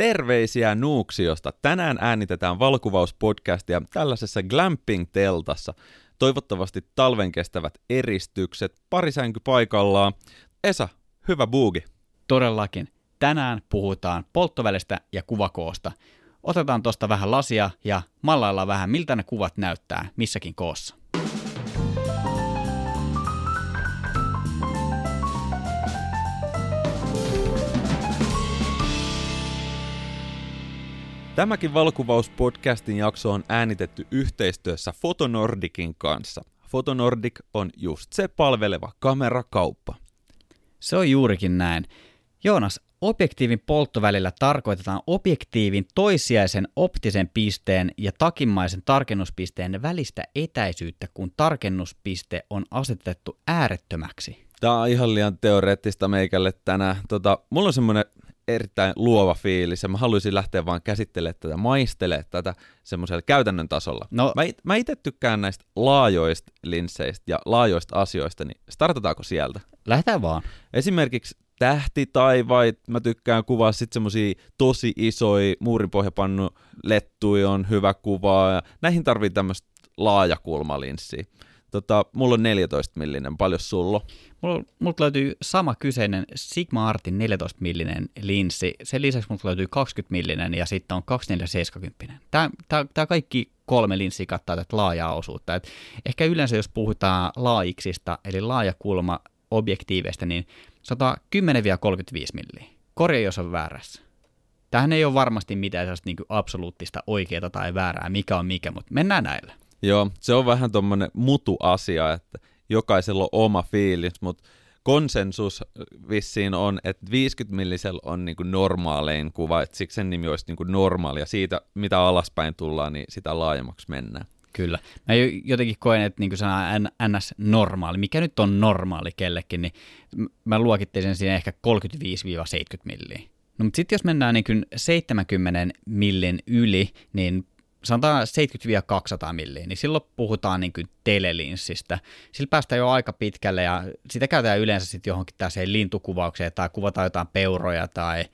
Terveisiä Nuuksiosta. Tänään äänitetään valokuvauspodcastia tällaisessa glamping-teltassa. Toivottavasti talven kestävät eristykset, pari sänky paikallaan. Esa, hyvä buugi. Todellakin. Tänään puhutaan polttovälistä ja kuvakoosta. Otetaan tuosta vähän lasia ja mallaillaan vähän, miltä ne kuvat näyttää missäkin koossa. Tämäkin valokuvauspodcastin jakso on äänitetty yhteistyössä Fotonordikin kanssa. Fotonordik on just se palveleva kamerakauppa. Se on juurikin näin. Joonas, objektiivin polttovälillä tarkoitetaan objektiivin toissijaisen optisen pisteen ja takimmaisen tarkennuspisteen välistä etäisyyttä, kun tarkennuspiste on asetettu äärettömäksi. Tämä on ihan liian teoreettista meikälle tänään. Tota, mulla on semmoinen erittäin luova fiilis ja mä haluaisin lähteä vaan käsittelemään tätä, maistelemaan tätä semmoisella käytännön tasolla. No, mä, it, mä itse tykkään näistä laajoista linsseistä ja laajoista asioista, niin startataanko sieltä? Lähdetään vaan. Esimerkiksi tähtitaivait, mä tykkään kuvaa sitten semmosia tosi isoja muurinpohjapannu lettuja on hyvä kuvaa ja näihin tarvii tämmöistä laajakulmalinssiä. Tota, mulla on 14 millinen, paljon sulla Mulla, multa löytyy sama kyseinen Sigma Artin 14 millinen linssi. Sen lisäksi multa löytyy 20 millinen ja sitten on 2470. Tämä, tämä, tämä kaikki kolme linssiä kattaa tätä laajaa osuutta. Et ehkä yleensä jos puhutaan laajiksista, eli laajakulma objektiiveista, niin 110-35 milliä. Korja, jos on väärässä. Tähän ei ole varmasti mitään sellaista niin absoluuttista oikeaa tai väärää, mikä on mikä, mutta mennään näillä. Joo, se on vähän tuommoinen mutu asia, että jokaisella on oma fiilis, mutta konsensus vissiin on, että 50 millisellä on niinku normaalein kuva, että siksi sen nimi olisi niinku normaali, ja siitä mitä alaspäin tullaan, niin sitä laajemmaksi mennään. Kyllä. Mä jotenkin koen, että niin sana NS-normaali, mikä nyt on normaali kellekin, niin mä luokittelisin siinä ehkä 35-70 milliä. No mutta sitten jos mennään niin 70 millin yli, niin sanotaan 70-200 milliä, niin silloin puhutaan niin kuin telelinssistä. Sillä päästään jo aika pitkälle ja sitä käytetään yleensä sitten johonkin tällaiseen lintukuvaukseen tai kuvataan jotain peuroja tai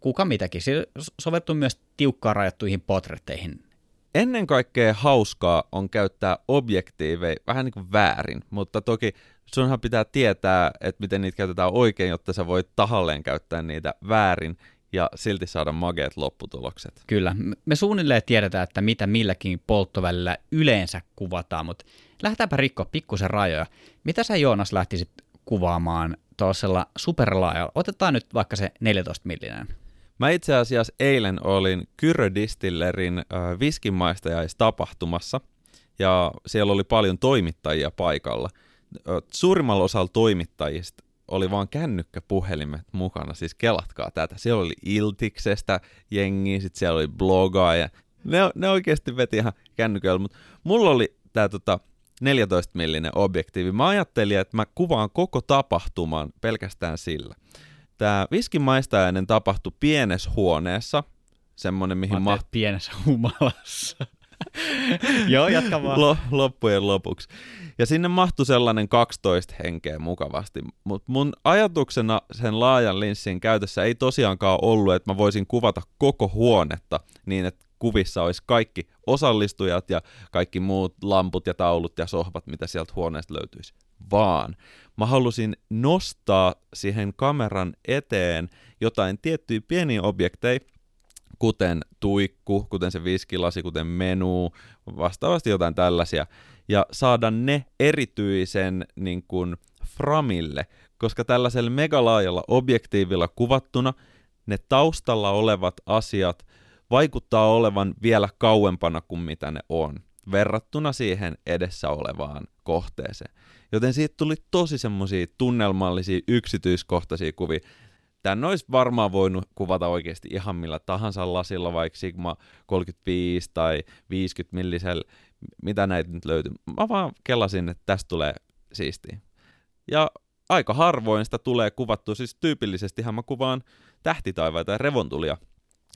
kuka mitäkin. Se soveltuu myös tiukkaan rajattuihin potretteihin. Ennen kaikkea hauskaa on käyttää objektiiveja vähän niin kuin väärin, mutta toki sunhan pitää tietää, että miten niitä käytetään oikein, jotta sä voit tahalleen käyttää niitä väärin ja silti saada mageet lopputulokset. Kyllä. Me suunnilleen tiedetään, että mitä milläkin polttovälillä yleensä kuvataan, mutta lähdetäänpä rikkoa pikkusen rajoja. Mitä sä Joonas lähtisit kuvaamaan tuollaisella superlaajalla? Otetaan nyt vaikka se 14 millinen. Mä itse asiassa eilen olin Kyrö Distillerin äh, viskimaistajais-tapahtumassa, ja siellä oli paljon toimittajia paikalla. Suurimmalla osalla toimittajista oli vaan kännykkäpuhelimet mukana, siis kelatkaa tätä. Siellä oli Iltiksestä jengi, sitten siellä oli blogaa ja ne, ne oikeasti veti ihan kännyköllä, mutta mulla oli tämä tota, 14 millinen objektiivi. Mä ajattelin, että mä kuvaan koko tapahtuman pelkästään sillä. Tämä viskimaistajainen tapahtui pienessä huoneessa, semmonen mihin ma... pienessä humalassa. Joo, jatka vaan. L- loppujen lopuksi. Ja sinne mahtui sellainen 12 henkeä mukavasti. Mutta mun ajatuksena sen laajan linssin käytössä ei tosiaankaan ollut, että mä voisin kuvata koko huonetta niin, että kuvissa olisi kaikki osallistujat ja kaikki muut lamput ja taulut ja sohvat, mitä sieltä huoneesta löytyisi. Vaan mä halusin nostaa siihen kameran eteen jotain tiettyjä pieniä objekteja, kuten tuikku, kuten se viskilasi, kuten menu, vastaavasti jotain tällaisia, ja saada ne erityisen niin kuin, framille, koska tällaisella megalaajalla objektiivilla kuvattuna ne taustalla olevat asiat vaikuttaa olevan vielä kauempana kuin mitä ne on, verrattuna siihen edessä olevaan kohteeseen. Joten siitä tuli tosi semmoisia tunnelmallisia, yksityiskohtaisia kuvia. Tän olisi varmaan voinut kuvata oikeasti ihan millä tahansa lasilla, vaikka Sigma 35 tai 50 millisellä, mitä näitä nyt löytyy. Mä vaan kelasin, että tästä tulee siistiä. Ja aika harvoin sitä tulee kuvattua, siis tyypillisesti mä kuvaan tähtitaivaita ja revontulia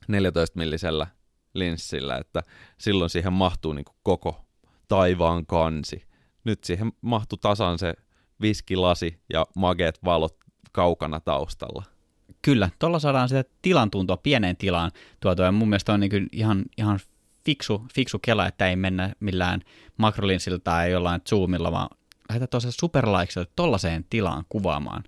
14 millisellä linssillä, että silloin siihen mahtuu niin koko taivaan kansi. Nyt siihen mahtuu tasan se viskilasi ja mageet valot kaukana taustalla. Kyllä, tuolla saadaan sitä tilan tuntua pieneen tilaan tuotua, ja mun mielestä on niin ihan, ihan fiksu, fiksu kela, että ei mennä millään makrolinssillä tai jollain zoomilla, vaan lähdetään tosiaan superlaiksella tollaiseen tilaan kuvaamaan.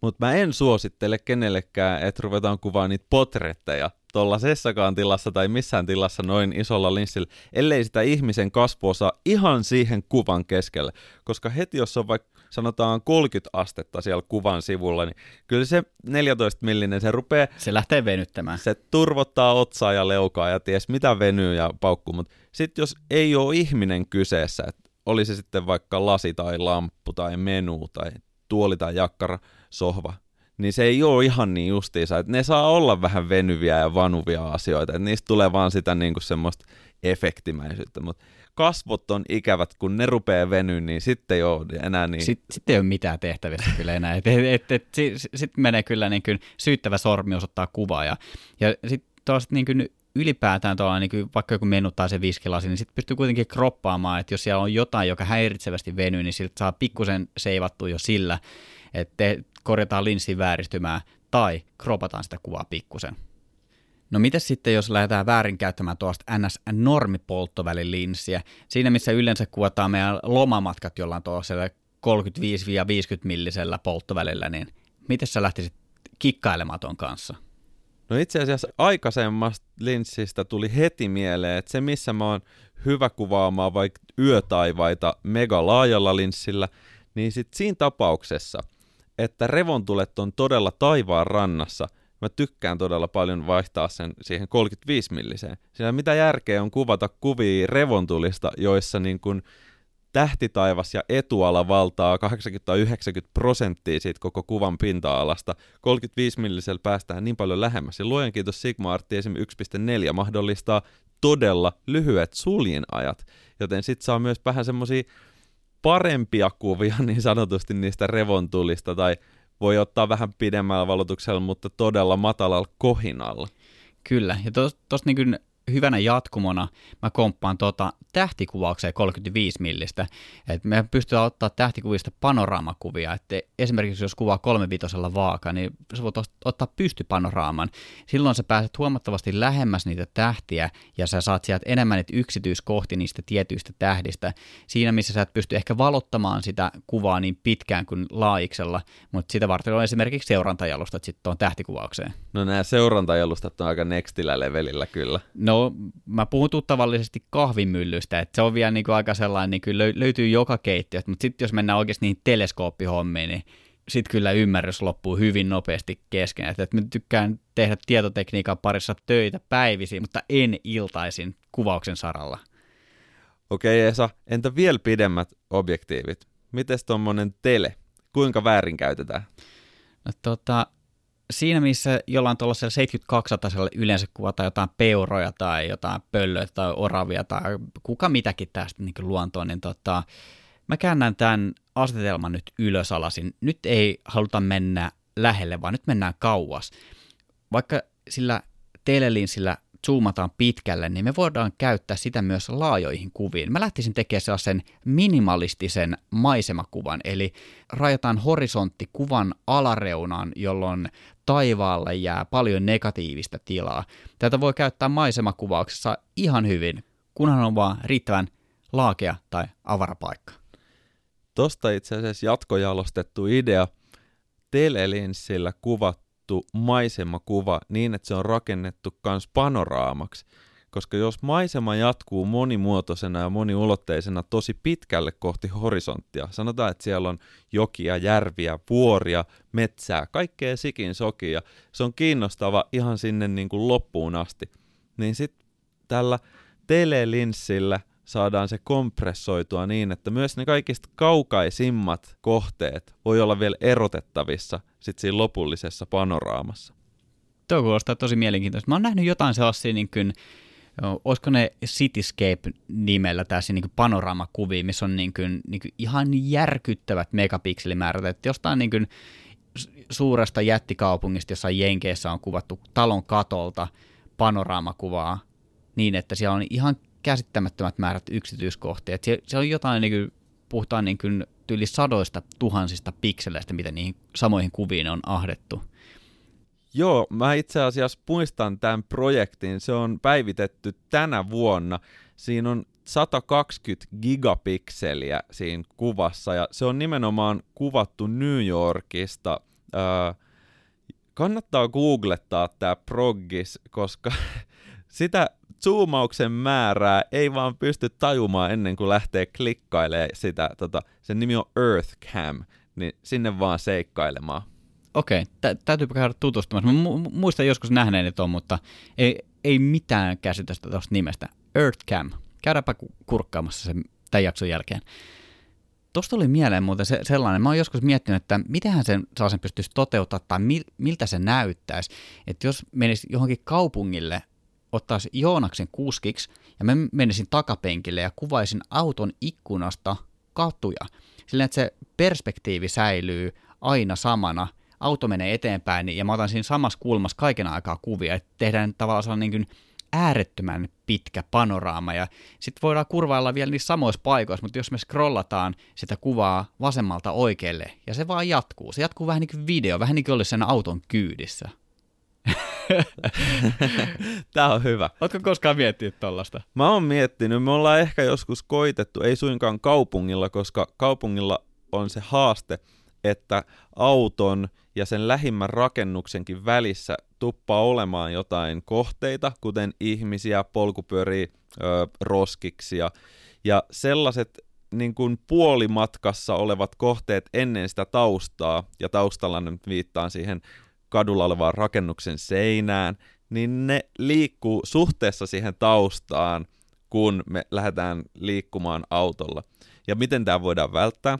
Mutta mä en suosittele kenellekään, että ruvetaan kuvaamaan niitä potretteja tuollaisessakaan tilassa tai missään tilassa noin isolla linssillä, ellei sitä ihmisen kasvuosa ihan siihen kuvan keskelle. Koska heti jos on vaikka sanotaan 30 astetta siellä kuvan sivulla, niin kyllä se 14 millinen, se rupeaa... Se lähtee venyttämään. Se turvottaa otsaa ja leukaa ja ties mitä venyy ja paukkuu, mutta sitten jos ei ole ihminen kyseessä, että oli se sitten vaikka lasi tai lamppu tai menu tai tuoli tai jakkara, sohva, niin se ei ole ihan niin justiisa, että ne saa olla vähän venyviä ja vanuvia asioita, että niistä tulee vaan sitä niin kuin semmoista efektimäisyyttä, mutta kasvot on ikävät, kun ne rupeaa venyä, niin sitten ei ole enää niin. Sitten, sitten ei ole mitään tehtävissä kyllä enää. Et, et, sitten sit menee kyllä niin kuin syyttävä sormi osoittaa kuvaa. Ja, ja sitten niin kuin ylipäätään tuolla, niin kuin vaikka joku menu tai se viskilasi, niin sitten pystyy kuitenkin kroppaamaan, että jos siellä on jotain, joka häiritsevästi venyy, niin siltä saa pikkusen seivattua jo sillä, että korjataan linssin vääristymää tai kropataan sitä kuvaa pikkusen. No miten sitten, jos lähdetään väärinkäyttämään tuosta NS-normipolttovälin linssiä, siinä missä yleensä kuvataan meidän lomamatkat jollain tuollaisella 35-50 millisellä polttovälillä, niin miten sä lähtisit kikkailemaan ton kanssa? No itse asiassa aikaisemmasta linssistä tuli heti mieleen, että se missä mä oon hyvä kuvaamaan vaikka yötaivaita mega laajalla linssillä, niin sit siinä tapauksessa, että revontulet on todella taivaan rannassa – mä tykkään todella paljon vaihtaa sen siihen 35 milliseen. Sillä mitä järkeä on kuvata kuvia revontulista, joissa niin kuin tähtitaivas ja etuala valtaa 80-90 prosenttia siitä koko kuvan pinta-alasta. 35 millisellä päästään niin paljon lähemmäs. Ja luojan kiitos Sigma Artti esim. 1.4 mahdollistaa todella lyhyet suljinajat, joten sit saa myös vähän semmosia parempia kuvia niin sanotusti niistä revontulista tai voi ottaa vähän pidemmällä valotuksella, mutta todella matalalla kohinalla. Kyllä, ja tuossa tos niin hyvänä jatkumona mä komppaan tuota tähtikuvaukseen 35 millistä. Et me pystytään ottaa tähtikuvista panoraamakuvia. että esimerkiksi jos kuvaa kolmevitosella vaaka, niin sä voit ottaa pystypanoraaman. Silloin sä pääset huomattavasti lähemmäs niitä tähtiä ja sä saat sieltä enemmän niitä yksityiskohti niistä tietyistä tähdistä. Siinä missä sä et pysty ehkä valottamaan sitä kuvaa niin pitkään kuin laajiksella, mutta sitä varten on esimerkiksi seurantajalustat sitten tuon tähtikuvaukseen. No nämä seurantajalustat on aika nextillä levelillä kyllä. No No mä puhun tavallisesti kahvimyllystä, että se on vielä niin kuin aika sellainen, niin kuin löytyy joka keittiöstä, mutta sitten jos mennään oikeasti niihin teleskooppihommiin, niin sitten kyllä ymmärrys loppuu hyvin nopeasti kesken. Että mä tykkään tehdä tietotekniikan parissa töitä päivisin, mutta en iltaisin kuvauksen saralla. Okei Esa, entä vielä pidemmät objektiivit? Mites tuommoinen tele? Kuinka väärin käytetään? No tota, siinä missä jollain tuollaisella 72 tasolla yleensä kuvataan jotain peuroja tai jotain pöllöitä tai oravia tai kuka mitäkin tästä niin luontoon, niin tota, mä käännän tämän asetelman nyt ylösalasin. Nyt ei haluta mennä lähelle, vaan nyt mennään kauas. Vaikka sillä telelinssillä zoomataan pitkälle, niin me voidaan käyttää sitä myös laajoihin kuviin. Mä lähtisin tekemään sellaisen minimalistisen maisemakuvan, eli rajataan horisontti kuvan alareunaan, jolloin taivaalle jää paljon negatiivista tilaa. Tätä voi käyttää maisemakuvauksessa ihan hyvin, kunhan on vaan riittävän laakea tai avarapaikka. Tosta itse asiassa jatkojalostettu idea telelinssillä kuvattu maisemakuva niin, että se on rakennettu kans panoraamaksi – koska jos maisema jatkuu monimuotoisena ja moniulotteisena tosi pitkälle kohti horisonttia, sanotaan, että siellä on jokia, järviä, vuoria, metsää, kaikkea sikin sokia, se on kiinnostava ihan sinne niin kuin loppuun asti, niin sitten tällä telelinssillä saadaan se kompressoitua niin, että myös ne kaikista kaukaisimmat kohteet voi olla vielä erotettavissa sit siinä lopullisessa panoraamassa. Tuo kuulostaa tosi mielenkiintoista. Mä oon nähnyt jotain sellaisia niin kuin olisiko ne Cityscape-nimellä tässä niin panoraamakuvia, missä on niin kuin, niin kuin ihan järkyttävät megapikselimäärät, että jostain niin kuin suuresta jättikaupungista, jossa Jenkeissä on kuvattu talon katolta panoraamakuvaa niin, että siellä on ihan käsittämättömät määrät yksityiskohtia. Että se, on jotain, niin kuin, puhutaan niin kuin yli sadoista tuhansista pikseleistä, mitä niihin samoihin kuviin on ahdettu. Joo, mä itse asiassa muistan tämän projektin. Se on päivitetty tänä vuonna. Siinä on 120 gigapikseliä siinä kuvassa ja se on nimenomaan kuvattu New Yorkista. Öö, kannattaa googlettaa tämä proggis, koska sitä zoomauksen määrää ei vaan pysty tajumaan ennen kuin lähtee klikkailemaan sitä. Tota, sen nimi on EarthCam, niin sinne vaan seikkailemaan. Okei, tä- täytyypä käydä tutustumassa. Mä mu- muistan joskus nähneeni tuon, mutta ei, ei mitään käsitystä tuosta nimestä. EarthCam. Käydäänpä kurkkaamassa sen tämän jakson jälkeen. Tuosta tuli mieleen muuten se, sellainen, mä oon joskus miettinyt, että mitenhän sen sellaisen pystyisi toteuttamaan tai mil, miltä se näyttäisi. Että jos menisi johonkin kaupungille, ottaisi Joonaksen kuskiksi ja mä menisin takapenkille ja kuvaisin auton ikkunasta katuja. Sillä että se perspektiivi säilyy aina samana, auto menee eteenpäin ja mä otan siinä samassa kulmassa kaiken aikaa kuvia, että tehdään tavallaan sellainen niin äärettömän pitkä panoraama ja sitten voidaan kurvailla vielä niissä samoissa paikoissa, mutta jos me scrollataan sitä kuvaa vasemmalta oikealle ja se vaan jatkuu, se jatkuu vähän niin kuin video, vähän niin kuin olisi sen auton kyydissä. Tämä on hyvä. Oletko koskaan miettinyt tollasta? Mä oon miettinyt, me ollaan ehkä joskus koitettu, ei suinkaan kaupungilla, koska kaupungilla on se haaste, että auton ja sen lähimmän rakennuksenkin välissä tuppaa olemaan jotain kohteita, kuten ihmisiä, polkupyöriä, ö, roskiksia. Ja sellaiset niin kuin puolimatkassa olevat kohteet ennen sitä taustaa, ja taustalla nyt viittaan siihen kadulla olevaan rakennuksen seinään, niin ne liikkuu suhteessa siihen taustaan, kun me lähdetään liikkumaan autolla. Ja miten tämä voidaan välttää?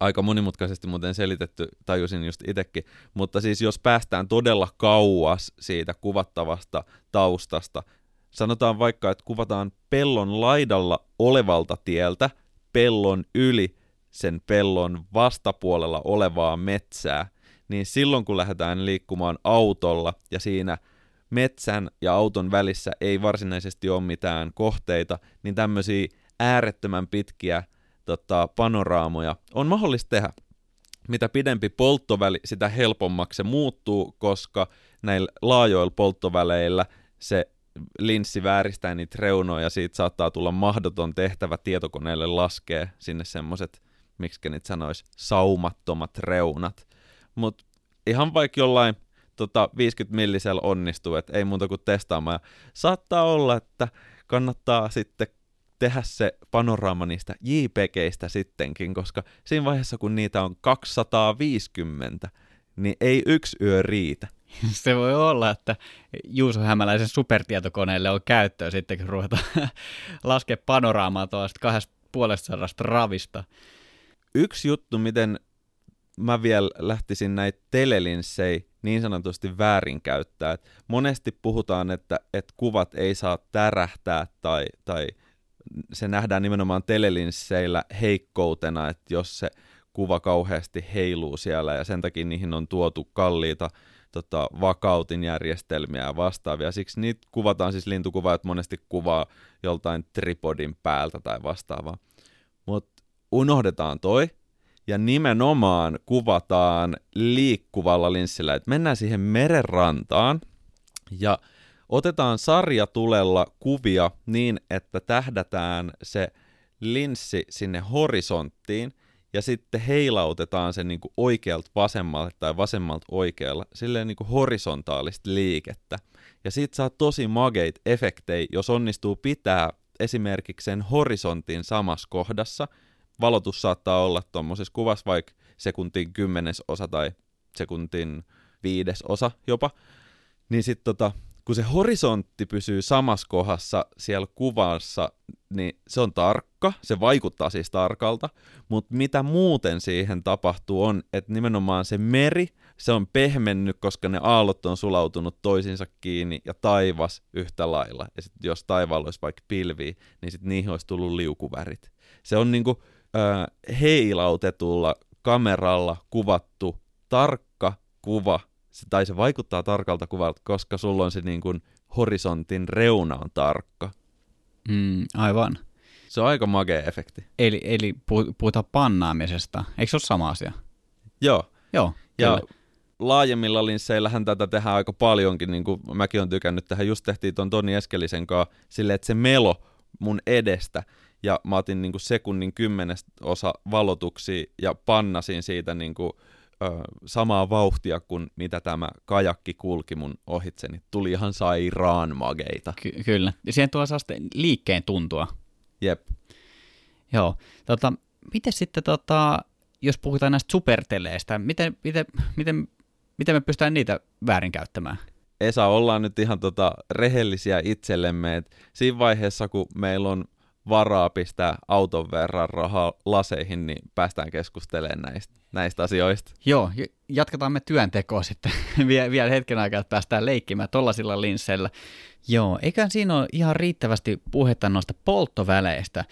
Aika monimutkaisesti muuten selitetty, tajusin just itsekin, mutta siis jos päästään todella kauas siitä kuvattavasta taustasta, sanotaan vaikka, että kuvataan pellon laidalla olevalta tieltä pellon yli sen pellon vastapuolella olevaa metsää, niin silloin kun lähdetään liikkumaan autolla ja siinä metsän ja auton välissä ei varsinaisesti ole mitään kohteita, niin tämmöisiä äärettömän pitkiä tota, panoraamoja on mahdollista tehdä. Mitä pidempi polttoväli, sitä helpommaksi se muuttuu, koska näillä laajoilla polttoväleillä se linssi vääristää niitä reunoja ja siitä saattaa tulla mahdoton tehtävä tietokoneelle laskea sinne semmoset, miksi niitä sanoisi, saumattomat reunat. Mutta ihan vaikka jollain tota, 50 millisellä onnistuu, että ei muuta kuin testaamaan. Ja saattaa olla, että kannattaa sitten tehdä se panoraama niistä JPGistä sittenkin, koska siinä vaiheessa, kun niitä on 250, niin ei yksi yö riitä. Se voi olla, että Juuso Hämäläisen supertietokoneelle on käyttöä sitten, kun ruvetaan laskea panoraamaa tuosta kahdesta puolesta ravista. Yksi juttu, miten mä vielä lähtisin näitä telelinssejä niin sanotusti väärinkäyttää. Et monesti puhutaan, että, että kuvat ei saa tärähtää tai, tai se nähdään nimenomaan telelinsseillä heikkoutena, että jos se kuva kauheasti heiluu siellä ja sen takia niihin on tuotu kalliita tota, vakautinjärjestelmiä ja vastaavia. Siksi niitä kuvataan siis lintukuvaajat monesti kuvaa joltain tripodin päältä tai vastaavaa. Mutta unohdetaan toi ja nimenomaan kuvataan liikkuvalla linssillä, että mennään siihen merenrantaan ja otetaan sarjatulella kuvia niin, että tähdätään se linssi sinne horisonttiin ja sitten heilautetaan se niin kuin oikealta vasemmalle tai vasemmalta oikealla, silleen niin kuin horisontaalista liikettä. Ja siitä saa tosi mageit efektejä, jos onnistuu pitää esimerkiksi sen horisontin samassa kohdassa. Valotus saattaa olla tuommoisessa kuvassa vaikka sekuntin kymmenesosa tai sekuntin viidesosa jopa. Niin sitten tota, kun se horisontti pysyy samassa kohdassa siellä kuvassa, niin se on tarkka, se vaikuttaa siis tarkalta, mutta mitä muuten siihen tapahtuu on, että nimenomaan se meri, se on pehmennyt, koska ne aallot on sulautunut toisinsa kiinni ja taivas yhtä lailla. Ja sitten jos taivaalla olisi vaikka pilviä, niin sitten niihin olisi tullut liukuvärit. Se on niinku äh, heilautetulla kameralla kuvattu tarkka kuva se, tai se vaikuttaa tarkalta kuvalta, koska sulla on se niin kuin horisontin reuna on tarkka. Mm, aivan. Se on aika magea efekti. Eli, eli puhutaan pannaamisesta. Eikö se ole sama asia? Joo. Joo. Ja laajemmilla linsseillähän tätä tehdään aika paljonkin, niin kuin mäkin on tykännyt tehdä. Just tehtiin ton Toni Eskelisen kanssa silleen, että se melo mun edestä, ja mä otin niin kuin sekunnin kymmenestä osa valotuksia ja pannasin siitä niin kuin, ö, samaa vauhtia kuin mitä tämä kajakki kulki mun ohitseni. Niin tuli ihan sairaan mageita. Ky- kyllä. Ja siihen tulee sellaista liikkeen tuntua. Jep. Joo. Tota, miten sitten, tota, jos puhutaan näistä superteleistä, miten, miten, miten, miten me pystytään niitä väärinkäyttämään? Esa, ollaan nyt ihan tota rehellisiä itsellemme, että siinä vaiheessa, kun meillä on varaa pistää auton verran rahaa laseihin, niin päästään keskustelemaan näistä, näistä asioista. Joo, jatketaan me työntekoa sitten vielä, hetken aikaa, että päästään leikkimään tollasilla linsseillä. Joo, eiköhän siinä ole ihan riittävästi puhetta noista polttoväleistä.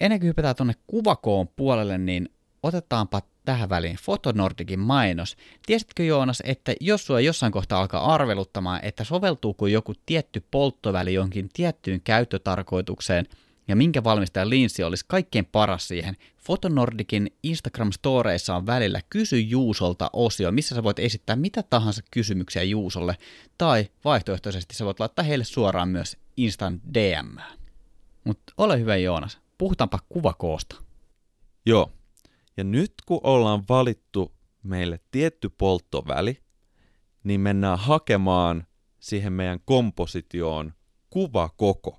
Ennen kuin hypätään tuonne kuvakoon puolelle, niin otetaanpa tähän väliin Fotonordikin mainos. Tiesitkö Joonas, että jos sua jossain kohtaa alkaa arveluttamaan, että soveltuuko joku tietty polttoväli jonkin tiettyyn käyttötarkoitukseen – ja minkä valmistajan linssi olisi kaikkein paras siihen. Fotonordikin Instagram-storeissa on välillä Kysy Juusolta osio, missä sä voit esittää mitä tahansa kysymyksiä Juusolle, tai vaihtoehtoisesti sä voit laittaa heille suoraan myös Instan DM. Mutta ole hyvä Joonas, puhutaanpa kuvakoosta. Joo, ja nyt kun ollaan valittu meille tietty polttoväli, niin mennään hakemaan siihen meidän kompositioon kuvakoko.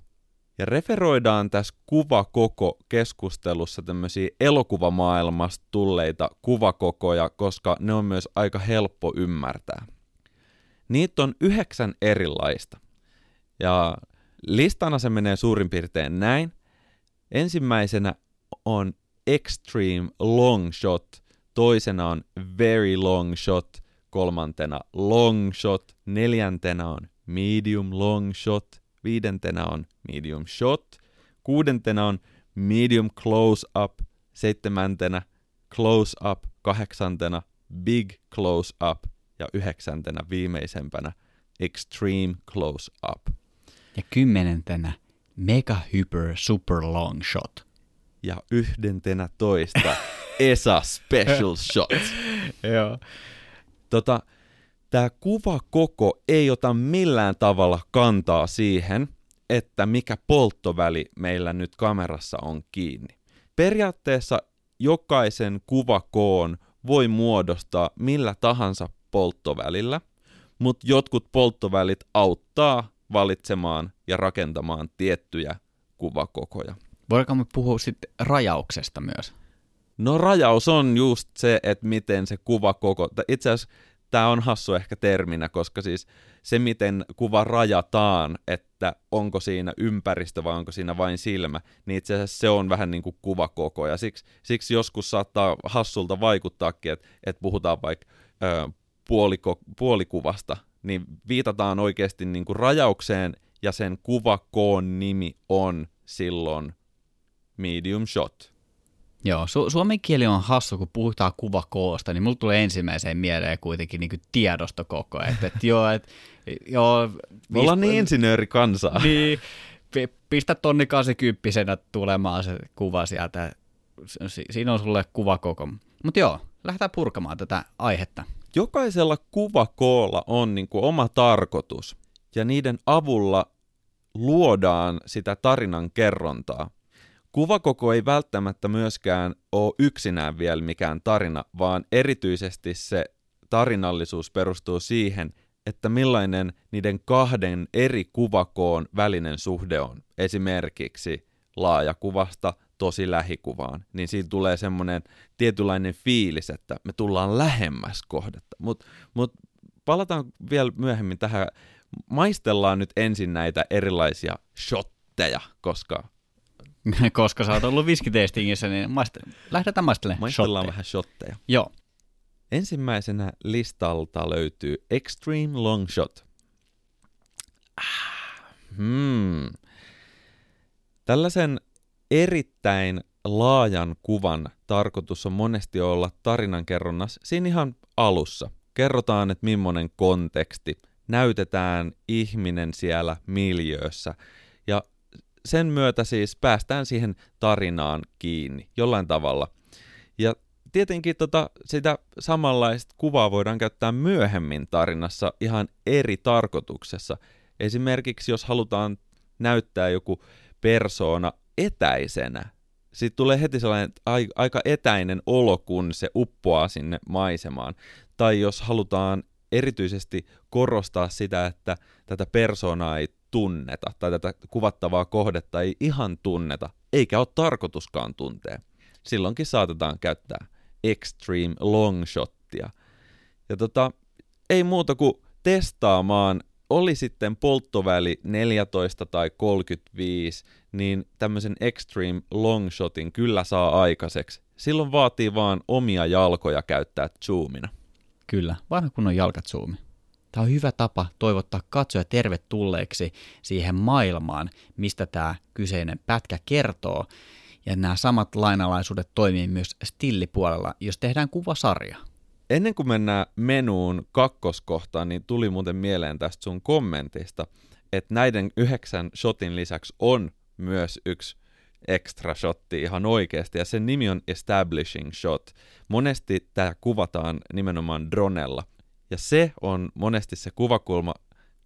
Ja referoidaan tässä kuvakoko keskustelussa tämmöisiä elokuvamaailmasta tulleita kuvakokoja, koska ne on myös aika helppo ymmärtää. Niitä on yhdeksän erilaista. Ja listana se menee suurin piirtein näin. Ensimmäisenä on extreme long shot, toisena on very long shot, kolmantena long shot, neljäntenä on medium long shot, viidentenä on medium shot, kuudentena on medium close up, seitsemäntenä close up, kahdeksantena big close up ja yhdeksäntenä viimeisempänä extreme close up. Ja kymmenentenä mega hyper super long shot. Ja yhdentenä toista ESA special shot. Joo. Tota, tämä kuvakoko ei ota millään tavalla kantaa siihen, että mikä polttoväli meillä nyt kamerassa on kiinni. Periaatteessa jokaisen kuvakoon voi muodostaa millä tahansa polttovälillä, mutta jotkut polttovälit auttaa valitsemaan ja rakentamaan tiettyjä kuvakokoja. Voidaanko me puhua sitten rajauksesta myös? No rajaus on just se, että miten se kuvakoko, itse asiassa tämä on hassu ehkä terminä, koska siis se, miten kuva rajataan, että onko siinä ympäristö vai onko siinä vain silmä, niin itse asiassa se on vähän niin kuin kuvakoko. Ja siksi, siksi joskus saattaa hassulta vaikuttaakin, että, että puhutaan vaikka ö, puoliko, puolikuvasta, niin viitataan oikeasti niin kuin rajaukseen ja sen kuvakoon nimi on silloin medium shot. Joo, su- suomen kieli on hassu, kun puhutaan kuvakoosta, niin mulla tulee ensimmäiseen mieleen kuitenkin niin tiedostokoko. Että, et, joo, et, joo, Me ollaan niin insinöörikansaa. Niin, pistä tonni 80 tulemaan se kuva sieltä. Si- siinä on sulle kuvakoko. Mutta joo, lähdetään purkamaan tätä aihetta. Jokaisella kuvakoolla on niin kuin oma tarkoitus, ja niiden avulla luodaan sitä tarinan kerrontaa. Kuvakoko ei välttämättä myöskään ole yksinään vielä mikään tarina, vaan erityisesti se tarinallisuus perustuu siihen, että millainen niiden kahden eri kuvakoon välinen suhde on. Esimerkiksi laajakuvasta tosi lähikuvaan, niin siinä tulee semmoinen tietynlainen fiilis, että me tullaan lähemmäs kohdetta. Mutta mut palataan vielä myöhemmin tähän, maistellaan nyt ensin näitä erilaisia shotteja, koska Koska sä oot ollut viskitestingissä, niin maiste- lähdetään maistelemaan Maistellaan shotteja. vähän shotteja. Joo. Ensimmäisenä listalta löytyy Extreme Long Shot. Ah, hmm. Tällaisen erittäin laajan kuvan tarkoitus on monesti olla tarinankerronnassa siinä ihan alussa. Kerrotaan, että millainen konteksti, näytetään ihminen siellä miljöössä sen myötä siis päästään siihen tarinaan kiinni jollain tavalla. Ja tietenkin tota, sitä samanlaista kuvaa voidaan käyttää myöhemmin tarinassa ihan eri tarkoituksessa. Esimerkiksi jos halutaan näyttää joku persoona etäisenä, sitten tulee heti sellainen aika etäinen olo, kun se uppoaa sinne maisemaan. Tai jos halutaan erityisesti korostaa sitä, että tätä persoonaa ei tunneta, tai tätä kuvattavaa kohdetta ei ihan tunneta, eikä ole tarkoituskaan tuntea. Silloinkin saatetaan käyttää extreme long shottia. Ja tota, ei muuta kuin testaamaan, oli sitten polttoväli 14 tai 35, niin tämmöisen extreme long shotin kyllä saa aikaiseksi. Silloin vaatii vaan omia jalkoja käyttää zoomina. Kyllä, vanha kunnon jalkat zoomi. Tämä on hyvä tapa toivottaa katsoja tervetulleeksi siihen maailmaan, mistä tämä kyseinen pätkä kertoo. Ja nämä samat lainalaisuudet toimii myös stillipuolella, jos tehdään kuvasarja. Ennen kuin mennään menuun kakkoskohtaan, niin tuli muuten mieleen tästä sun kommentista, että näiden yhdeksän shotin lisäksi on myös yksi extra shotti ihan oikeasti, ja sen nimi on Establishing Shot. Monesti tämä kuvataan nimenomaan dronella, ja se on monesti se kuvakulma,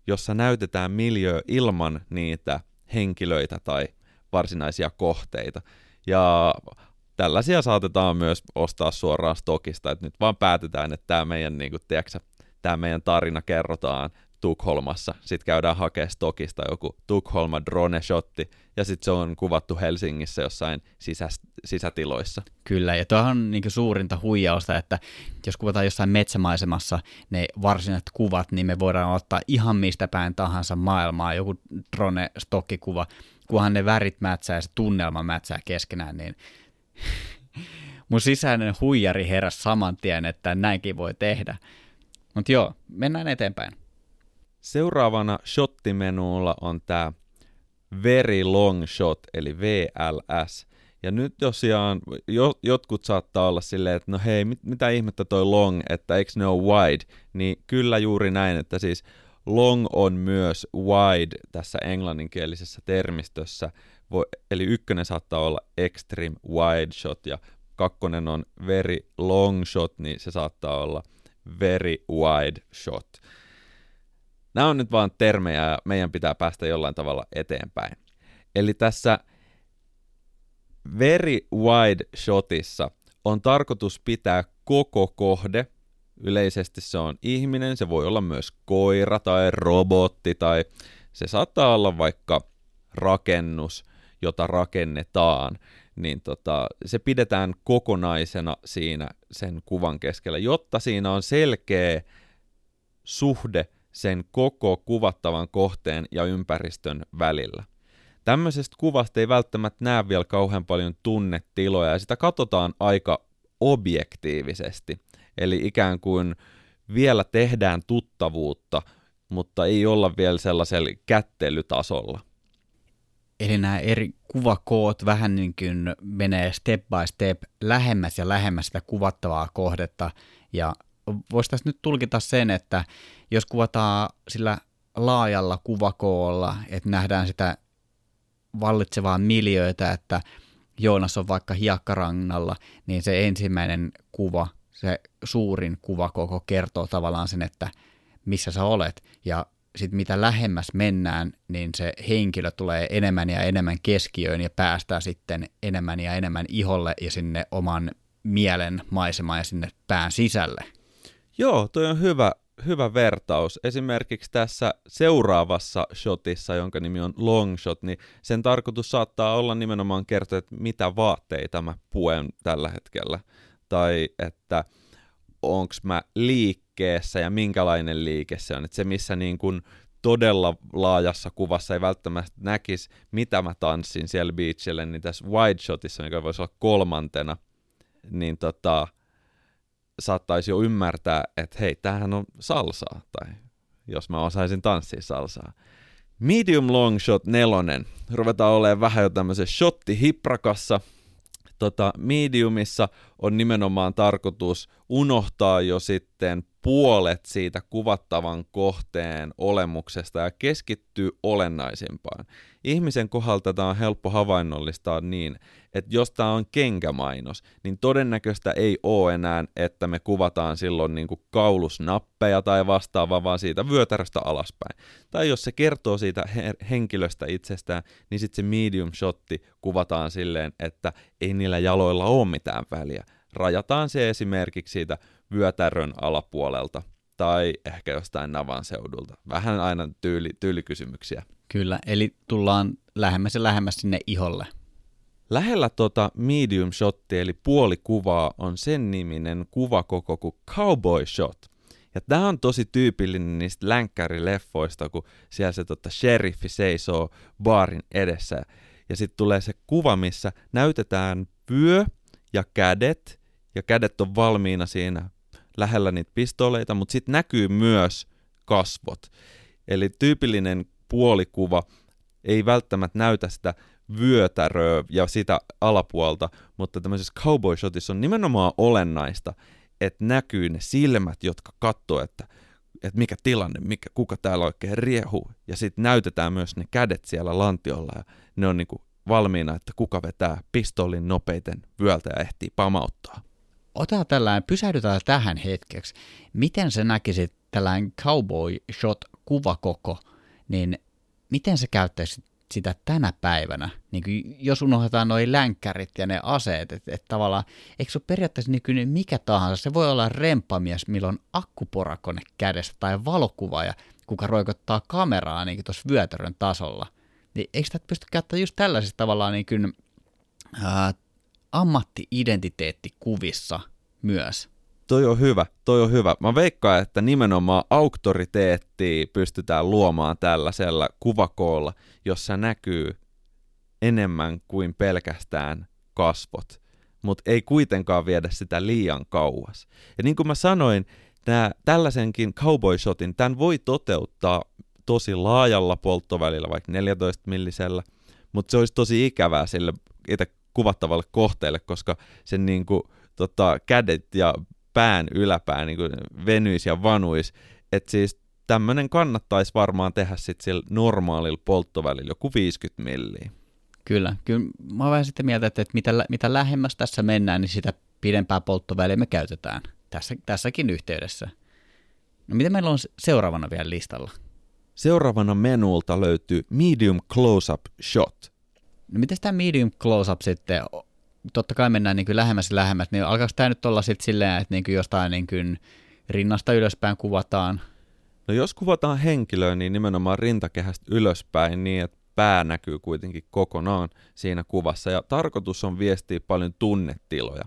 jossa näytetään miljö ilman niitä henkilöitä tai varsinaisia kohteita. Ja tällaisia saatetaan myös ostaa suoraan stokista, että nyt vaan päätetään, että tämä meidän, niin kuin, tiedätkö, tämä meidän tarina kerrotaan Tukholmassa. Sitten käydään hakemaan stokista joku Tukholma drone-shotti, ja sitten se on kuvattu Helsingissä jossain sisä- sisätiloissa. Kyllä, ja tuohon on niin suurinta huijausta, että jos kuvataan jossain metsämaisemassa ne varsinaiset kuvat, niin me voidaan ottaa ihan mistä päin tahansa maailmaa joku drone-stokkikuva, kunhan ne värit mätsää ja se tunnelma mätsää keskenään, niin mun sisäinen huijari heräsi saman tien, että näinkin voi tehdä. Mutta joo, mennään eteenpäin. Seuraavana shottimenuulla on tämä Very Long Shot, eli VLS. Ja nyt tosiaan jo, jotkut saattaa olla silleen, että no hei, mit, mitä ihmettä toi long, että eikö ne ole wide? Niin kyllä juuri näin, että siis long on myös wide tässä englanninkielisessä termistössä. Voi, eli ykkönen saattaa olla extreme wide shot ja kakkonen on very long shot, niin se saattaa olla very wide shot. Nämä on nyt vaan termejä ja meidän pitää päästä jollain tavalla eteenpäin. Eli tässä very wide shotissa on tarkoitus pitää koko kohde. Yleisesti se on ihminen, se voi olla myös koira tai robotti tai se saattaa olla vaikka rakennus, jota rakennetaan, niin tota, se pidetään kokonaisena siinä sen kuvan keskellä, jotta siinä on selkeä suhde sen koko kuvattavan kohteen ja ympäristön välillä. Tämmöisestä kuvasta ei välttämättä näe vielä kauhean paljon tunnetiloja ja sitä katsotaan aika objektiivisesti. Eli ikään kuin vielä tehdään tuttavuutta, mutta ei olla vielä sellaisella kättelytasolla. Eli nämä eri kuvakoot vähän niin kuin menee step by step lähemmäs ja lähemmäs sitä kuvattavaa kohdetta. Ja voisi tässä nyt tulkita sen, että jos kuvataan sillä laajalla kuvakoolla, että nähdään sitä vallitsevaa miljöitä, että Joonas on vaikka hiekkarannalla, niin se ensimmäinen kuva, se suurin kuvakoko kertoo tavallaan sen, että missä sä olet. Ja sitten mitä lähemmäs mennään, niin se henkilö tulee enemmän ja enemmän keskiöön ja päästää sitten enemmän ja enemmän iholle ja sinne oman mielen maisemaan ja sinne pään sisälle. Joo, toi on hyvä, hyvä vertaus. Esimerkiksi tässä seuraavassa shotissa, jonka nimi on long shot, niin sen tarkoitus saattaa olla nimenomaan kertoa, että mitä vaatteita mä puen tällä hetkellä. Tai että onko mä liikkeessä ja minkälainen liike se on. Että se, missä niin kun todella laajassa kuvassa ei välttämättä näkisi, mitä mä tanssin siellä beachille, niin tässä wide shotissa, mikä voisi olla kolmantena, niin tota, saattaisi jo ymmärtää, että hei, tämähän on salsaa, tai jos mä osaisin tanssia salsaa. Medium long shot nelonen. Ruvetaan olemaan vähän jo tämmöisen shotti hiprakassa. Tota, mediumissa on nimenomaan tarkoitus unohtaa jo sitten puolet siitä kuvattavan kohteen olemuksesta ja keskittyy olennaisimpaan. Ihmisen kohdalta tämä on helppo havainnollistaa niin, että jos tämä on kenkämainos, niin todennäköistä ei ole enää, että me kuvataan silloin niin kuin kaulusnappeja tai vastaavaa, vaan siitä vyötäröstä alaspäin. Tai jos se kertoo siitä henkilöstä itsestään, niin sitten se medium shotti kuvataan silleen, että ei niillä jaloilla ole mitään väliä. Rajataan se esimerkiksi siitä vyötärön alapuolelta tai ehkä jostain navan seudulta. Vähän aina tyyli, tyylikysymyksiä. Kyllä, eli tullaan lähemmäs ja lähemmäs sinne iholle. Lähellä tota medium shotti eli puolikuvaa on sen niminen kuvakoko kuin cowboy shot. Ja tämä on tosi tyypillinen niistä länkkärileffoista, kun siellä se tota, sheriffi seisoo baarin edessä. Ja sitten tulee se kuva, missä näytetään vyö ja kädet, ja kädet on valmiina siinä lähellä niitä pistoleita, mutta sitten näkyy myös kasvot. Eli tyypillinen puolikuva ei välttämättä näytä sitä vyötäröä ja sitä alapuolta, mutta tämmöisessä cowboy shotissa on nimenomaan olennaista, että näkyy ne silmät, jotka katsoo, että, että mikä tilanne, mikä, kuka täällä oikein riehuu. Ja sitten näytetään myös ne kädet siellä lantiolla ja ne on niinku valmiina, että kuka vetää pistollin nopeiten vyöltä ja ehtii pamauttaa. Otetaan tällainen, pysähdytään tähän hetkeksi. Miten sä näkisit tällainen cowboy shot kuvakoko, niin miten sä käyttäisit sitä tänä päivänä, niin kuin jos unohdetaan noin länkkärit ja ne aseet, että et tavallaan, eikö se ole periaatteessa niin kuin mikä tahansa, se voi olla remppamies, milloin akkuporakone kädessä tai valokuvaaja, kuka roikottaa kameraa niin tuossa vyötärön tasolla. Niin eikö sitä pysty käyttämään just tällaisissa tavallaan niin kuin, ää, ammatti-identiteettikuvissa myös? Toi on hyvä, toi on hyvä. Mä veikkaan, että nimenomaan auktoriteettia pystytään luomaan tällaisella kuvakoolla, jossa näkyy enemmän kuin pelkästään kasvot, mutta ei kuitenkaan viedä sitä liian kauas. Ja niin kuin mä sanoin, tää, tällaisenkin cowboy shotin, tämän voi toteuttaa tosi laajalla polttovälillä, vaikka 14 millisellä, mutta se olisi tosi ikävää sille itse kuvattavalle kohteelle, koska sen niin kuin, tota, kädet ja pään yläpää niin kuin venyisi ja vanuisi. Että siis tämmöinen kannattaisi varmaan tehdä sitten sillä normaalilla polttovälillä joku 50 milliä. Kyllä, kyllä mä olen sitten mieltä, että mitä, mitä lähemmäs tässä mennään, niin sitä pidempää polttoväliä me käytetään tässä, tässäkin yhteydessä. No mitä meillä on seuraavana vielä listalla? Seuraavana menulta löytyy Medium Close-Up Shot. No miten tämä Medium Close-Up sitten totta kai mennään niin kuin lähemmäs ja lähemmäs, niin alkaako tämä nyt olla sitten silleen, että niin kuin jostain niin kuin rinnasta ylöspäin kuvataan? No jos kuvataan henkilöä, niin nimenomaan rintakehästä ylöspäin niin, että pää näkyy kuitenkin kokonaan siinä kuvassa ja tarkoitus on viestiä paljon tunnetiloja.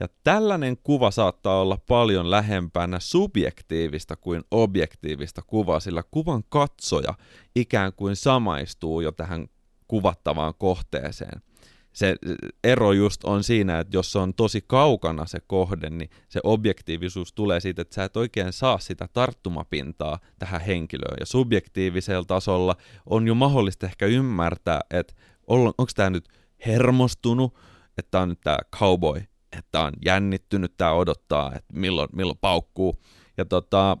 Ja tällainen kuva saattaa olla paljon lähempänä subjektiivista kuin objektiivista kuvaa, sillä kuvan katsoja ikään kuin samaistuu jo tähän kuvattavaan kohteeseen se ero just on siinä, että jos se on tosi kaukana se kohde, niin se objektiivisuus tulee siitä, että sä et oikein saa sitä tarttumapintaa tähän henkilöön. Ja subjektiivisella tasolla on jo mahdollista ehkä ymmärtää, että onko tämä nyt hermostunut, että on nyt tämä cowboy, että on jännittynyt, tämä odottaa, että milloin, milloin paukkuu. Ja tota,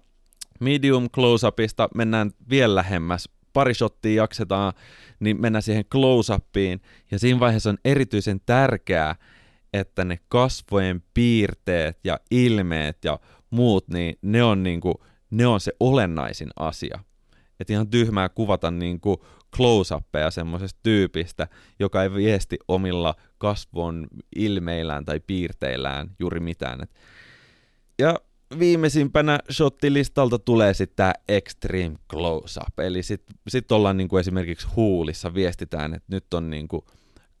medium close-upista mennään vielä lähemmäs pari shottia jaksetaan, niin mennään siihen close-upiin. Ja siinä vaiheessa on erityisen tärkeää, että ne kasvojen piirteet ja ilmeet ja muut, niin ne on, niinku, ne on se olennaisin asia. Että ihan tyhmää kuvata niinku close-uppeja semmoisesta tyypistä, joka ei viesti omilla kasvon ilmeillään tai piirteillään juuri mitään. Et ja viimeisimpänä shottilistalta tulee sitten tämä Extreme Close-Up, eli sitten sit ollaan niinku esimerkiksi huulissa, viestitään, että nyt on niinku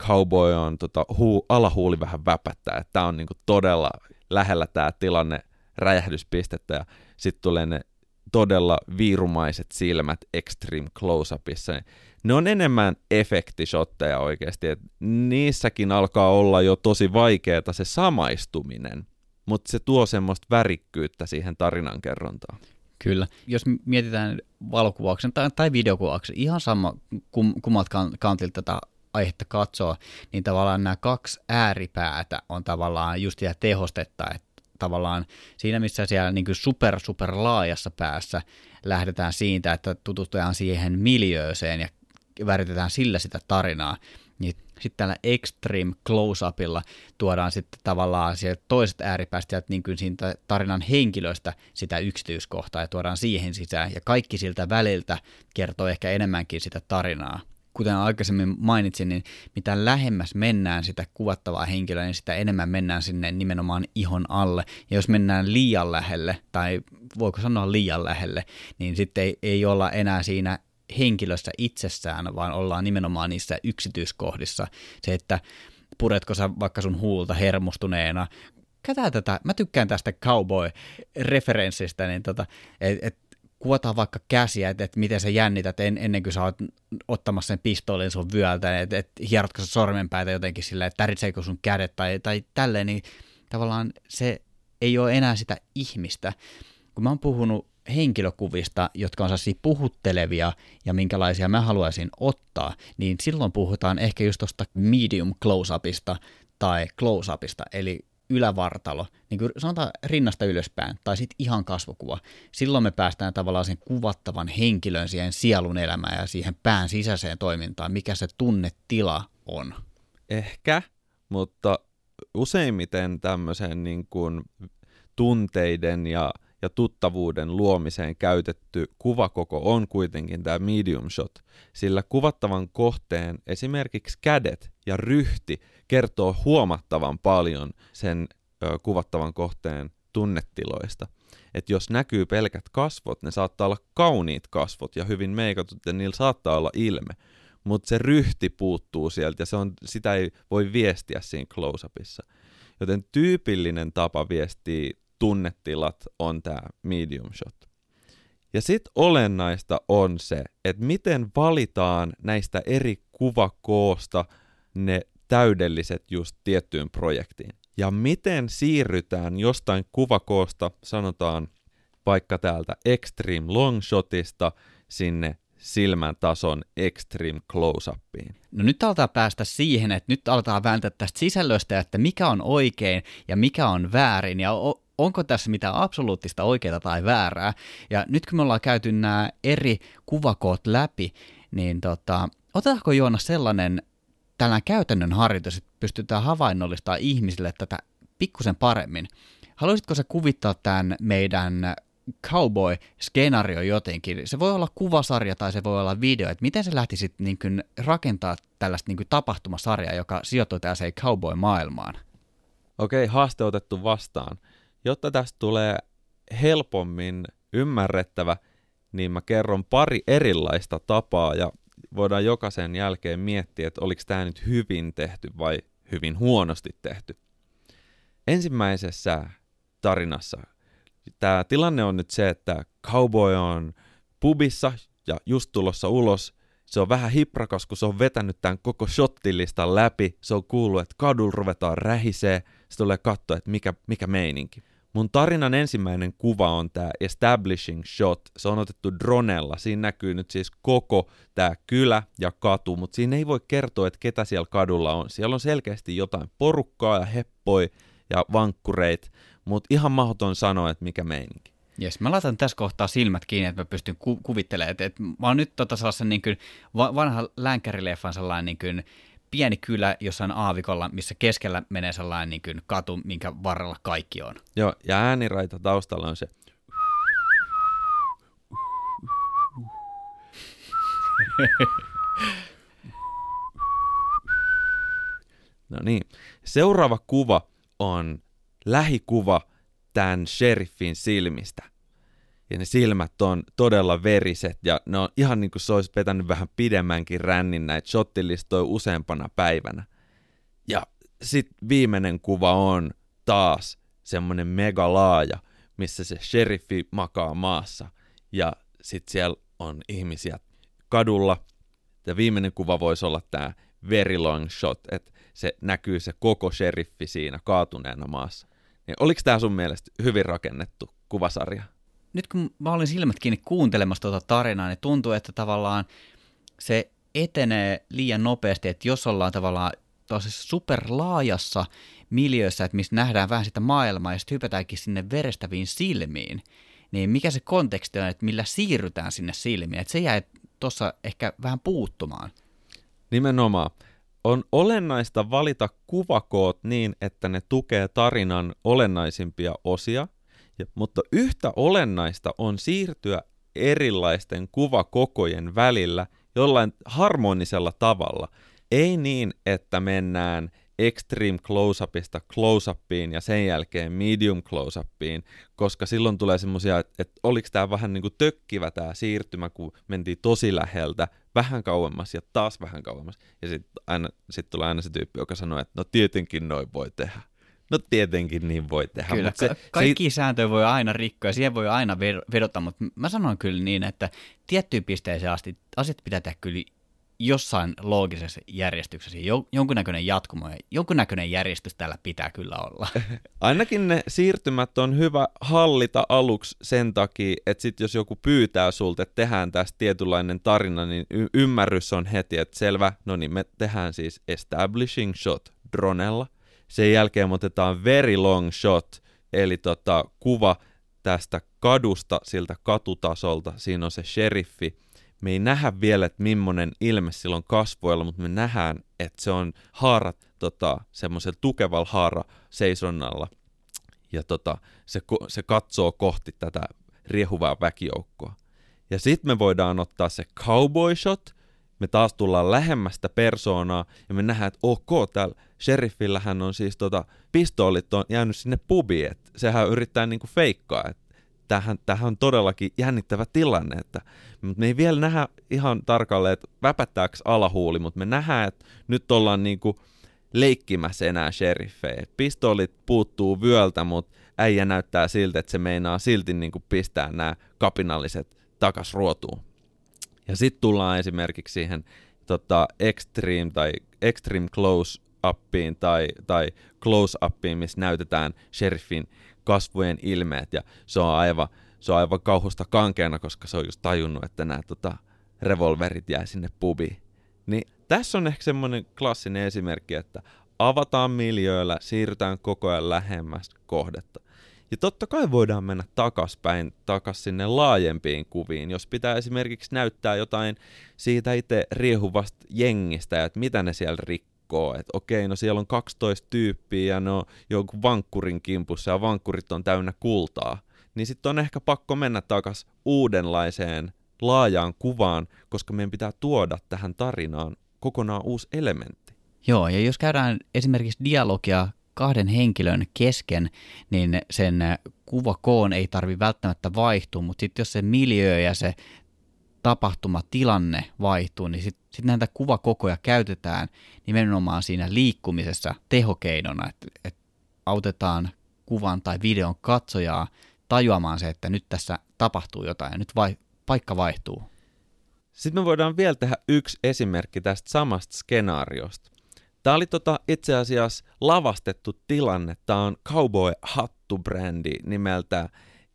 cowboy on tota, huu, alahuuli vähän väpättää, että tämä on niinku todella lähellä tämä tilanne räjähdyspistettä, ja sitten tulee ne todella viirumaiset silmät Extreme Close-Upissa, ne on enemmän efektishotteja oikeasti, että niissäkin alkaa olla jo tosi vaikeaa se samaistuminen – mutta se tuo semmoista värikkyyttä siihen tarinankerrontaan. Kyllä. Jos mietitään valokuvauksen tai, tai videokuvauksen, ihan sama kum, kummat kantilta tätä aihetta katsoa, niin tavallaan nämä kaksi ääripäätä on tavallaan just tehostetta, että tavallaan siinä, missä siellä niin kuin super, super laajassa päässä lähdetään siitä, että tutustutaan siihen miljööseen ja väritetään sillä sitä tarinaa, niin sitten tällä extreme close-upilla tuodaan sitten tavallaan sieltä toiset ääripäästä niin kuin siitä tarinan henkilöstä sitä yksityiskohtaa ja tuodaan siihen sisään. Ja kaikki siltä väliltä kertoo ehkä enemmänkin sitä tarinaa. Kuten aikaisemmin mainitsin, niin mitä lähemmäs mennään sitä kuvattavaa henkilöä, niin sitä enemmän mennään sinne nimenomaan ihon alle. Ja jos mennään liian lähelle, tai voiko sanoa liian lähelle, niin sitten ei, ei olla enää siinä henkilössä itsessään, vaan ollaan nimenomaan niissä yksityiskohdissa. Se, että puretko sä vaikka sun huulta hermostuneena, Kätää tätä, mä tykkään tästä cowboy-referenssistä, niin tota, et, et, kuvataan vaikka käsiä, että et miten sä jännität en, ennen kuin sä oot ottamassa sen pistoolin sun vyöltä, että et, hierotko sä sormenpäitä jotenkin sillä, että täritseekö sun kädet tai, tai tälleen, niin tavallaan se ei ole enää sitä ihmistä. Kun mä oon puhunut henkilökuvista, jotka on sellaisia puhuttelevia ja minkälaisia mä haluaisin ottaa, niin silloin puhutaan ehkä just tuosta medium close-upista tai close-upista, eli ylävartalo, niin kuin sanotaan rinnasta ylöspäin, tai sitten ihan kasvokuva. Silloin me päästään tavallaan sen kuvattavan henkilön siihen sielun elämään ja siihen pään sisäiseen toimintaan, mikä se tunnetila on. Ehkä, mutta useimmiten tämmöisen niin kuin tunteiden ja ja tuttavuuden luomiseen käytetty kuvakoko on kuitenkin tämä medium shot, sillä kuvattavan kohteen esimerkiksi kädet ja ryhti kertoo huomattavan paljon sen ö, kuvattavan kohteen tunnetiloista. Että jos näkyy pelkät kasvot, ne saattaa olla kauniit kasvot ja hyvin meikatut ja niillä saattaa olla ilme, mutta se ryhti puuttuu sieltä ja se on, sitä ei voi viestiä siinä close-upissa. Joten tyypillinen tapa viestiä tunnetilat on tämä medium shot. Ja sitten olennaista on se, että miten valitaan näistä eri kuvakoosta ne täydelliset just tiettyyn projektiin. Ja miten siirrytään jostain kuvakoosta, sanotaan vaikka täältä extreme long shotista sinne silmän tason extreme close-upiin. No nyt aletaan päästä siihen, että nyt aletaan vääntää tästä sisällöstä, että mikä on oikein ja mikä on väärin, ja onko tässä mitään absoluuttista oikeaa tai väärää. Ja nyt kun me ollaan käyty nämä eri kuvakoot läpi, niin tota, otetaanko Joonas sellainen tällainen käytännön harjoitus, että pystytään havainnollistamaan ihmisille tätä pikkusen paremmin. Haluaisitko sä kuvittaa tämän meidän cowboy-skenaario jotenkin? Se voi olla kuvasarja tai se voi olla video, että miten sä lähtisit niin kuin rakentaa tällaista niin kuin tapahtumasarjaa, joka sijoittuu tällaiseen cowboy-maailmaan? Okei, haaste otettu vastaan. Jotta tästä tulee helpommin ymmärrettävä, niin mä kerron pari erilaista tapaa ja voidaan jokaisen jälkeen miettiä, että oliko tämä nyt hyvin tehty vai hyvin huonosti tehty. Ensimmäisessä tarinassa tämä tilanne on nyt se, että cowboy on pubissa ja just tulossa ulos. Se on vähän hiprakas, kun se on vetänyt tämän koko shottilistan läpi. Se on kuullut, että kadulla ruvetaan rähisee. Se tulee katsoa, että mikä, mikä meininki. Mun tarinan ensimmäinen kuva on tämä establishing shot. Se on otettu dronella. Siinä näkyy nyt siis koko tämä kylä ja katu, mutta siinä ei voi kertoa, että ketä siellä kadulla on. Siellä on selkeästi jotain porukkaa ja heppoi ja vankkureit, mutta ihan mahdoton sanoa, että mikä meininki. Jes, mä laitan tässä kohtaa silmät kiinni, että mä pystyn ku- kuvittelemaan, että, että mä oon nyt tota sellaisen niin kuin vanha länkärileffan sellainen niin kuin pieni kylä jossain aavikolla, missä keskellä menee sellainen niin kuin katu, minkä varrella kaikki on. Joo, ja ääniraita taustalla on se. no niin. Seuraava kuva on lähikuva tämän sheriffin silmistä ja ne silmät on todella veriset ja ne on ihan niin kuin se olisi vetänyt vähän pidemmänkin rännin näitä shottilistoja useampana päivänä. Ja sitten viimeinen kuva on taas semmoinen mega laaja, missä se sheriffi makaa maassa ja sitten siellä on ihmisiä kadulla. Ja viimeinen kuva voisi olla tämä very long shot, että se näkyy se koko sheriffi siinä kaatuneena maassa. Niin oliko tämä sun mielestä hyvin rakennettu kuvasarja? Nyt kun mä olin silmät kiinni kuuntelemassa tuota tarinaa, niin tuntuu, että tavallaan se etenee liian nopeasti, että jos ollaan tavallaan tuollaisessa superlaajassa miljöissä, että missä nähdään vähän sitä maailmaa ja sitten hypätäänkin sinne verestäviin silmiin, niin mikä se konteksti on, että millä siirrytään sinne silmiin, että se jää tuossa ehkä vähän puuttumaan. Nimenomaan. On olennaista valita kuvakoot niin, että ne tukee tarinan olennaisimpia osia, ja, mutta yhtä olennaista on siirtyä erilaisten kuvakokojen välillä jollain harmonisella tavalla. Ei niin, että mennään extreme close-upista close-upiin ja sen jälkeen medium close-upiin, koska silloin tulee semmoisia, että, että oliko tämä vähän niin kuin tökkivä tämä siirtymä, kun mentiin tosi läheltä, vähän kauemmas ja taas vähän kauemmas. Ja sitten sit tulee aina se tyyppi, joka sanoo, että no tietenkin noin voi tehdä. No tietenkin niin voi tehdä. Kyllä, se, kaikki se... sääntöjä voi aina rikkoa ja siihen voi aina vedota, mutta mä sanon kyllä niin, että tiettyyn pisteeseen asti asiat pitää tehdä kyllä jossain loogisessa järjestyksessä, jonkunnäköinen jatkumo ja jonkunnäköinen järjestys täällä pitää kyllä olla. Ainakin ne siirtymät on hyvä hallita aluksi sen takia, että sit jos joku pyytää sulta, että tehdään tästä tietynlainen tarina, niin y- ymmärrys on heti, että selvä, no niin me tehdään siis establishing shot dronella, sen jälkeen me otetaan very long shot, eli tota, kuva tästä kadusta siltä katutasolta, siinä on se sheriffi, me ei nähdä vielä, että millainen ilme sillä on kasvoilla, mutta me nähdään, että se on haarat tota, semmoisella tukevalla haara seisonnalla. Ja tota, se, se katsoo kohti tätä riehuvaa väkijoukkoa. Ja sitten me voidaan ottaa se cowboy shot, me taas tullaan lähemmästä persoonaa ja me nähdään, että ok, täällä sheriffillähän on siis tota, pistoolit on jäänyt sinne pubiin, että sehän yrittää niinku feikkaa, että tämähän, tämähän on todellakin jännittävä tilanne, että mutta me ei vielä nähdä ihan tarkalleen, että väpättääkö alahuuli, mutta me nähdään, että nyt ollaan niinku leikkimässä enää sheriffejä. Pistoolit puuttuu vyöltä, mutta äijä näyttää siltä, että se meinaa silti niinku pistää nämä kapinalliset takas ruotuun. Ja sitten tullaan esimerkiksi siihen tota, extreme tai extreme close appiin tai, tai close appiin, missä näytetään sheriffin kasvojen ilmeet ja se on aivan, se on aivan kauhusta kankeana, koska se on just tajunnut, että nämä tota, revolverit jää sinne pubiin. Niin tässä on ehkä semmoinen klassinen esimerkki, että avataan miljöillä, siirrytään koko ajan lähemmäs kohdetta. Ja totta kai voidaan mennä takaspäin, takas sinne laajempiin kuviin, jos pitää esimerkiksi näyttää jotain siitä itse riehuvasta jengistä, että mitä ne siellä rikkoo. Että okei, no siellä on 12 tyyppiä ja ne on jonkun vankkurin kimpussa ja vankkurit on täynnä kultaa. Niin sitten on ehkä pakko mennä takas uudenlaiseen laajaan kuvaan, koska meidän pitää tuoda tähän tarinaan kokonaan uusi elementti. Joo, ja jos käydään esimerkiksi dialogia kahden henkilön kesken, niin sen kuvakoon ei tarvi välttämättä vaihtua, mutta sitten jos se miljö ja se tapahtumatilanne vaihtuu, niin sitten sit näitä kuvakokoja käytetään nimenomaan siinä liikkumisessa tehokeinona, että et autetaan kuvan tai videon katsojaa tajuamaan se, että nyt tässä tapahtuu jotain ja nyt vai, paikka vaihtuu. Sitten me voidaan vielä tehdä yksi esimerkki tästä samasta skenaariosta. Tämä oli tota itse asiassa lavastettu tilanne. Tämä on Cowboy Hattu-brändi nimeltä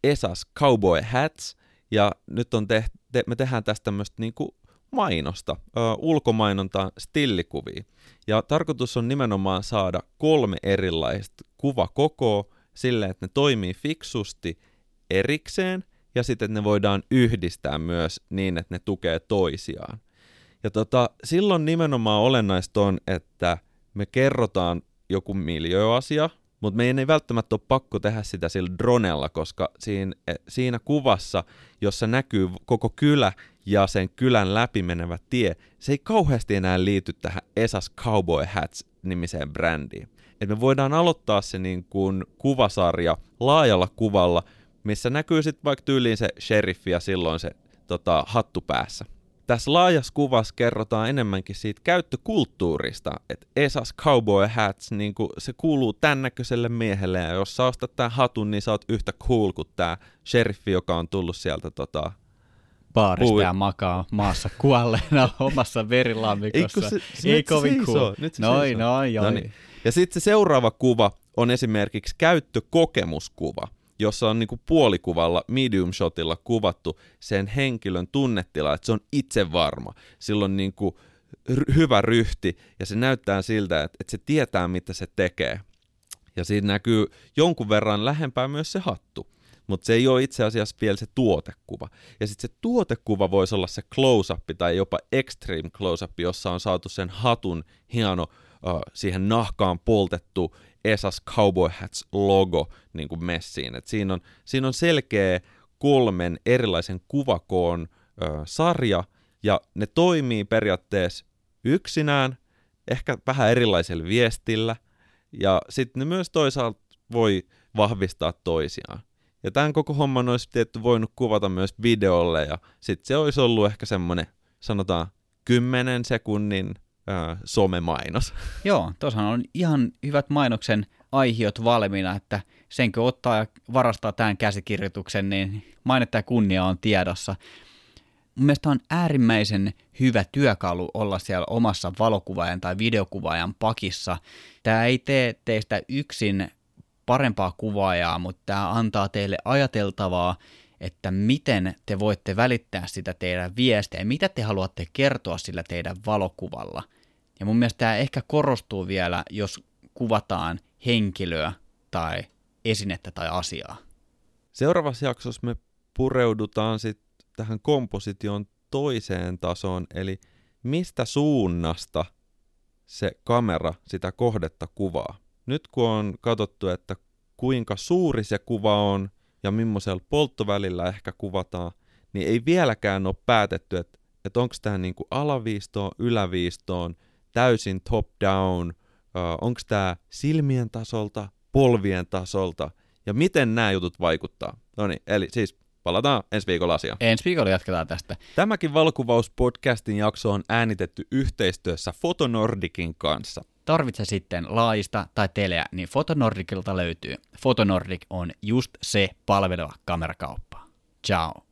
Esas Cowboy Hats. Ja nyt on te, te, me tehdään tästä tämmöistä niinku mainosta, ö, ulkomainonta stillikuvia. Ja tarkoitus on nimenomaan saada kolme erilaista kuvakokoa silleen, että ne toimii fiksusti erikseen ja sitten, ne voidaan yhdistää myös niin, että ne tukee toisiaan. Ja tota, silloin nimenomaan olennaista on, että me kerrotaan joku miljöasia, mutta meidän ei välttämättä ole pakko tehdä sitä sillä dronella, koska siinä, e, siinä kuvassa, jossa näkyy koko kylä ja sen kylän läpi menevä tie, se ei kauheasti enää liity tähän Esas Cowboy Hats nimiseen brändiin. Et me voidaan aloittaa se niin kuin kuvasarja laajalla kuvalla, missä näkyy sitten vaikka tyyliin se sheriffi ja silloin se tota, hattu päässä tässä laajassa kuvassa kerrotaan enemmänkin siitä käyttökulttuurista, että Esas Cowboy Hats, niin se kuuluu tämän näköiselle miehelle, ja jos sä ostat tämän hatun, niin sä oot yhtä cool kuin tämä sheriffi, joka on tullut sieltä tota, baarista puu... ja makaa maassa kuolleena omassa verilammikossa. Ei, se, se, Ei kovin seisoo. cool. Nyt se noin, noin, joo. Ja sitten se seuraava kuva on esimerkiksi käyttökokemuskuva jossa on niinku puolikuvalla, medium shotilla kuvattu sen henkilön tunnetila, että se on itse varma. Silloin niinku r- hyvä ryhti ja se näyttää siltä, että, että se tietää, mitä se tekee. Ja siinä näkyy jonkun verran lähempää myös se hattu mutta se ei ole itse asiassa vielä se tuotekuva. Ja sitten se tuotekuva voisi olla se close-up tai jopa extreme close-up, jossa on saatu sen hatun hieno uh, siihen nahkaan poltettu Esas Cowboy Hats logo niin kuin messiin. Et siinä, on, siinä on selkeä kolmen erilaisen kuvakoon uh, sarja, ja ne toimii periaatteessa yksinään, ehkä vähän erilaisella viestillä, ja sitten ne myös toisaalta voi vahvistaa toisiaan. Ja tämän koko homman olisi tietty voinut kuvata myös videolle, ja sitten se olisi ollut ehkä semmoinen, sanotaan, 10 sekunnin äh, somemainos. Joo, tuossahan on ihan hyvät mainoksen aihiot valmiina, että senkö ottaa ja varastaa tämän käsikirjoituksen, niin mainetta ja kunnia on tiedossa. Mun mielestä on äärimmäisen hyvä työkalu olla siellä omassa valokuvaajan tai videokuvaajan pakissa. Tämä ei tee teistä yksin parempaa kuvaajaa, mutta tämä antaa teille ajateltavaa, että miten te voitte välittää sitä teidän viestiä, mitä te haluatte kertoa sillä teidän valokuvalla. Ja mun mielestä tämä ehkä korostuu vielä, jos kuvataan henkilöä tai esinettä tai asiaa. Seuraavassa jaksossa me pureudutaan sitten tähän komposition toiseen tasoon, eli mistä suunnasta se kamera sitä kohdetta kuvaa nyt kun on katsottu, että kuinka suuri se kuva on ja millaisella polttovälillä ehkä kuvataan, niin ei vieläkään ole päätetty, että, että onko tämä niinku alaviistoon, yläviistoon, täysin top-down, onko tämä silmien tasolta, polvien tasolta ja miten nämä jutut vaikuttaa. No niin, eli siis palataan ensi viikolla asiaan. Ensi viikolla jatketaan tästä. Tämäkin valokuvauspodcastin jakso on äänitetty yhteistyössä Fotonordikin kanssa tarvitse sitten laajista tai teleä, niin Fotonordicilta löytyy. Fotonordic on just se palveleva kamerakauppa. Ciao!